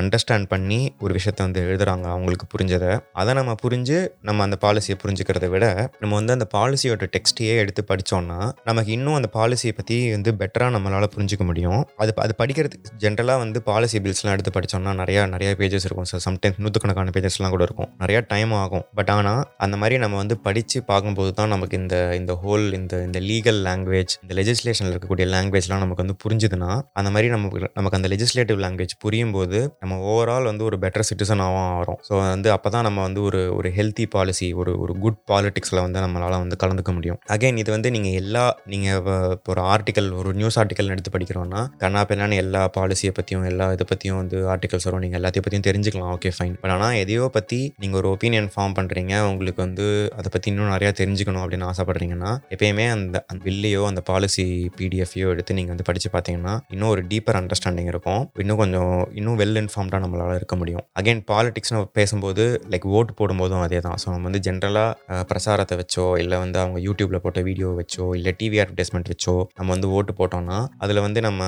அண்டர்ஸ்டாண்ட் பண்ணி ஒரு விஷயத்தை வந்து எழுதுறாங்க. அவங்களுக்கு புரிஞ்சதை. அதை நம்ம புரிஞ்சு நம்ம அந்த பாலிசியை புரிஞ்சுக்கிறத விட நம்ம வந்து அந்த பாலிசியோட டெக்ஸ்டையே எடுத்து படித்தோம்னா நமக்கு இன்னும் அந்த பாலிசியை பற்றி வந்து பெட்டராக நம்மளால் புரிஞ்சுக்க முடியும். அது அது படிக்கிறதுக்கு ஜென்ரலாக வந்து பாலிசி பில்ஸ்லாம் எடுத்து படித்தோம்னா நிறையா நிறைய பேஜஸ் இருக்கும் சார் சம்டைம்ஸ் நூற்றுக்கணக்கான பேஜஸ்லாம் கூட இருக்கும். நிறையா டைம் ஆகும். பட் ஆனால் அந்த மாதிரி நம்ம வந்து படித்து பார்க்கும்போது தான் நமக்கு இந்த இந்த ஹோல் இந்த இந்த லீகல் லாங்குவேஜ் இந்த லெஜிஸ்லேஷனில் இருக்கக்கூடிய லாங்குவேஜ்லாம் நமக்கு வந்து புரிஞ்சுதுன்னா அந்த மாதிரி நமக்கு நமக்கு அந்த லெஜிஸ்லேட்டிவ் லாங்குவேஜ் புரியும் போது நம்ம ஓவரால் வந்து ஒரு பெட்டர் சிட்டிசனாகவும் ஆகிறோம். ஸோ வந்து அப்போ தான் நம்ம வந்து ஒரு ஒரு ஹெல்த்தி பாலிசி ஒரு ஒரு குட் பாலிட்டிக்ஸில் வந்து நம்மளால் வந்து கலந்துக்க முடியும். அகைன் இது வந்து நீங்கள் எல்லா நீங்கள் இப்போ ஒரு ஆர்டிக்கல் ஒரு நியூஸ் ஆர்டிக்கல் எடுத்து படிக்கிறோன்னா கண்ணா பின்னான்னு எல்லா பாலிசியை பற்றியும் எல்லா இதை பற்றியும் வந்து ஆர்டிகல்ஸ் வரும். நீங்கள் எல்லாத்தையும் பற்றியும் தெரிஞ்சுக்கலாம். ஓகே ஃபைன் பட் ஆனால் ஆனால் எதையோ பற்றி நீங்கள் ஒரு ஒப்பீனியன் ஃபார்ம் பண்ணுறீங்க உங்களுக்கு வந்து அதை பற்றி இன்னும் நிறையா தெரிஞ்சுக்கணும் அப்படின்னு ஆசைப்பட்றீங்கன்னா எப்பயுமே அந்த அந்த பில்லையோ அந்த பாலிசி பிடிஎஃப்யோ எடுத்து நீங்கள் வந்து படித்து பார்த்தீங்கன்னா இன்னும் ஒரு டீப்பர் அண்டர்ஸ்டாண்டிங் இருக்கும். இன்னும் கொஞ்சம் இன்னும் வெல் இன்ஃபார்ம்டாக நம்மளால் இருக்க முடியும். அகைன் பாலிடிக்ஸ்னு பேசும்போது லைக் ஓட்டு போடும்போதும் அதே தான். ஸோ நம்ம வந்து ஜென்ரலாக பிரசாரத்தை வச்சோ இல்லை வந்து அவங்க யூடியூப்பில் போட்ட வீடியோ வச்சோ இல்லை டிவி அட்வர்டைஸ்மெண்ட் வச்சோ நம்ம வந்து ஓட்டு போட்டோம்னா அதில் வந்து நம்ம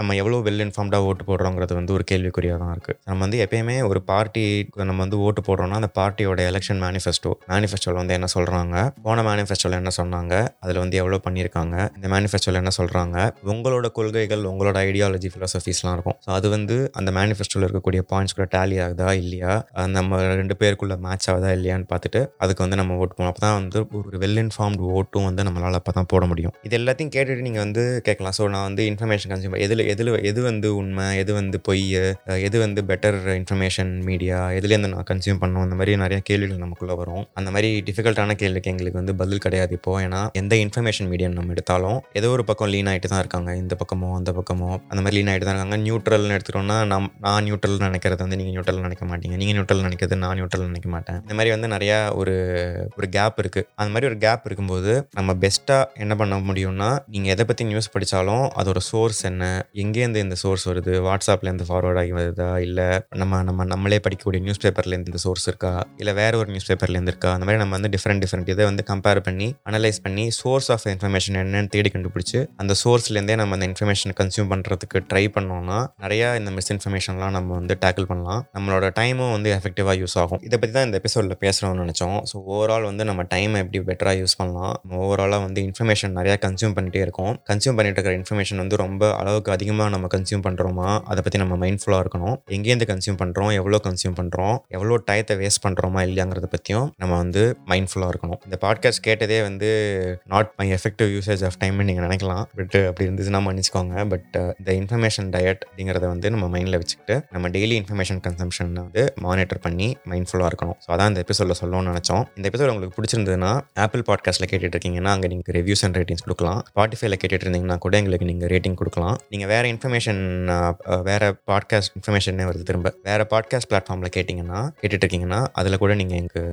நம்ம எவ்வளோ வெல் இன்ஃபார்ம்டாக ஓட்டு போடுறோங்கிறது வந்து ஒரு கேள்விக்குறியாக தான் இருக்குது நம்ம வந்து எப்பயுமே ஒரு பார்ட்டி நம்ம வந்து ஓட்டு போடுறோம்னா அந்த பார்ட்டியோட எலெக்ஷன் மேனிஃபெஸ்டோ மேனிஃபெஸ்டோவில் வந்து என்ன சொல்கிறாங்க போன மேனிஃபெஸ்டோவில் என்ன சொன்னாங்க? அதில் வந்து எவ்வளோ பண்ணியிருக்காங்க? இந்த மேனிஃபெஸ்டோவில் என்ன சொல்கிறாங்க உங்களோட கொள்கைகள் உங்களோட ஐடியாலஜி ஃபிலாசபிஸ்லாம் இருக்கும். ஸோ அது வந்து அந்த மேனிஃபெஸ்டோவில் இருக்கக்கூடிய பாயிண்ட்ஸ் கூட டேலி ஆகுதா? இல்லையா? நம்ம ரெண்டு பேருக்குள்ள மேட்ச் ஆகுதா? இல்லையான்னு பார்த்துட்டு அதுக்கு வந்து நம்ம ஓட் போகணும் அப்போ தான் வந்து ஒரு வெல் இன்ஃபார்ம்டு ஓட்டும் வந்து நம்மளால் அப்போ தான் போட முடியும். இது எல்லாத்தையும் கேட்டுட்டு நீங்கள் வந்து கேட்கலாம். ஸோ நான் வந்து இன்ஃபர்மேஷன் கன்சியூம் எதில் எதில் எது வந்து உண்மை? எது வந்து பொய் எது வந்து பெட்டர் இன்ஃபர்மேஷன் மீடியா எதுலேருந்து நான் கன்சியூம் பண்ணோம் அந்த மாதிரி நிறைய கேள்விகள் நமக்குள்ளே வரும். அந்த மாதிரி டிஃபிகல்ட்டான கேள்விக்கு எங்களுக்கு வந்து பதில் கிடையாது இப்போ. ஏன்னா எந்த இன்ஃபர்மேஷன் மீடியம் நம்ம எடுத்தாலும் ஏதோ ஒரு பக்கம் லீன் ஆகிட்டு தான் இருக்காங்க. இந்த பக்கமோ அந்த பக்கமோ அந்த மாதிரி லீன் ஆகிட்டு தான் இருக்காங்க. நியூட்ரல்னு எடுத்துட்டோம்னா நம் நான் நியூட்ரல் நினைக்கிறது வந்து நீங்கள் நியூட்ரல் நினைக்க மாட்டீங்க. நீங்கள் நியூட்ரல் நினைக்கிறது நான் நியூட்ரல் நினைக்க மாட்டேன். இந்த மாதிரி வந்து நிறையா ஒரு ஒரு கேப் இருக்குது அந்த மாதிரி ஒரு கேப் இருக்கும்போது நம்ம பெஸ்ட்டாக என்ன பண்ண முடியும்னா நீங்கள் எதை பற்றி நியூஸ் படித்தாலும் அதோட சோர்ஸ் என்ன? எங்கேருந்து இந்த சோர்ஸ் வருது? வாட்ஸ்அப்லேருந்து ஃபார்வர்ட் ஆகி வருதா? இல்லை நம்ம நம்ம நம்மளே படிக்கக்கூடிய நியூஸ் பேப்பர்லேருந்து இந்த சோர்ஸ் இருக்கா? இல்லை வேற ஒரு நியூஸ் பேப்பர்லேருந்து இருக்கா? அந்த மாதிரி நம்ம வந்து டிஃப்ரெண்ட் டிஃப்ரெண்ட் இதை வந்து கம்பேர் பண்ணி அனலைஸ் பண்ணி சோர்ஸ் ஆஃப் இன்ஃபர்மேஷன் என்னன்னு தேடி கண்டுபிடிச்சி அந்த சோர்ஸ்லேருந்தே நம்ம அந்த இன்ஃபர்மேஷன் கன்சியூம் பண்ணுறதுக்கு ட்ரை பண்ணோம்னா நிறையா இந்த மிஸ்இன்ஃபர்மேஷன்லாம் நம்ம வந்து டேக்கிள் பண்ணலாம். நம்மளோட டைமும் வந்து எஃபெக்டிவாக யூஸ் ஆகும். இதை பற்றி தான் இந்த எபிசோடில் பேசுகிறோம்னு நினச்சோம். ஸோ ஓவரால் வந்து நம்ம டைம் எப்படி பெட்டராக யூஸ் பண்ணலாம்? ஓவராலாக வந்து இன்ஃபர்மேஷன் நிறையா கன்சியூம் பண்ணிகிட்டே இருக்கோம். கன்சியூம் பண்ணிட்டு இருக்கிற இன்ஃபர்மேஷன் வந்து ரொம்ப அளவுக்கு அதிகமாக நம்ம கன்சியூம் பண்ணுறோமா அதை பற்றி நம்ம மைண்ட்ஃபுல்லாக இருக்கணும். எங்கேருந்து கன்சியூம் பண்ணுறோம் எவ்வளோ கன்சியூம் பண்ணுறோம் பண்ணுறோம் எவ்வளோ டயத்தை வேஸ்ட் பண்ணுறோமா இல்லையாங்கிறத பற்றியும் நம்ம வந்து மைண்ட்ஃபுல்லாக இருக்கணும். இந்த பாட்காஸ்ட் கேட்டதே வந்து not my effective usage of டைம்னு நீங்கள் நினைக்கலாம். பட் அப்படி இருந்துச்சுன்னா மன்னிச்சுக்கோங்க. பட் uh, இந்த இன்ஃபர்மேஷன் டயட் அப்படிங்கிறத வந்து நம்ம மைண்டில் வச்சுக்கிட்டு நம்ம டெய்லி இன்ஃபர்மேஷன் கன்சம்ஷன் வந்து மானிட்டர் பண்ணி மைண்ட்ஃபுல்லாக இருக்கணும். ஸோ அதான் இந்த எபிசோடில் சொல்லணும்னு நினச்சோம். இந்த எபிசோட் உங்களுக்கு பிடிச்சிருந்ததுன்னா ஆப்பிள் பாட்காஸ்ட்டில் கேட்டுட்டு இருக்கீங்கன்னா அங்கே நீங்கள் ரிவ்யூஸ் அண்ட் ரேட்டிங்ஸ் கொடுக்கலாம். ஸ்பாட்டிஃபைல கேட்டுட்டு இருந்தீங்கன்னா கூட எங்களுக்கு நீங்கள் ரேட்டிங் கொடுக்கலாம். நீங்கள் வேறு இன்ஃபர்மேஷன் வேறு பாட்காஸ்ட் இன்ஃபர்மேஷனே வருது திரும்ப. வேறு பாட்காஸ்ட் பிளாட்ஃபார்மில் கேட்டிங்கன்னா கேட்டுட்டு இருக்கீங்கன்னா அதில் கூட நீங்கள் எங்களுக்கு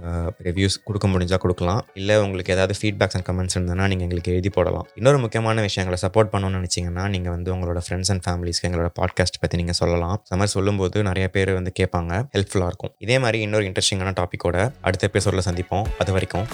ரிவ்யூஸ் கொடுக்க முடிஞ்சால் கொடுக்கலாம். இல்லை உங்களுக்கு ஏதாவது ஃபீட்பேக்ஸ் அண்ட் கமெண்ட்ஸ் இருந்ததுன்னா நீங்கள் எங்களுக்கு எழுதி போடலாம். இன்னொரு முக்கியமான விஷயங்களை சப்போர்ட் பண்ணணும்னு நினச்சிங்கன்னா நீங்கள் வந்து உங்களோட ஃப்ரெண்ட்ஸ் அண்ட் ஃபேமிலிஸ்க்கு எங்களோட பாட்காஸ்ட் பற்றி நீங்கள் சொல்லலாம். அந்த மாதிரி சொல்லும்போது நிறைய பேர் வந்து கேட்பாங்க. ஹெல்ப்ஃபுல்லாக இருக்கும். இதே மாதிரி இன்னொரு இன்ட்ரெஸ்டிங்கான டாப்பிக்கோட அடுத்த எபிசோடில் சந்திப்போம். அது வரைக்கும்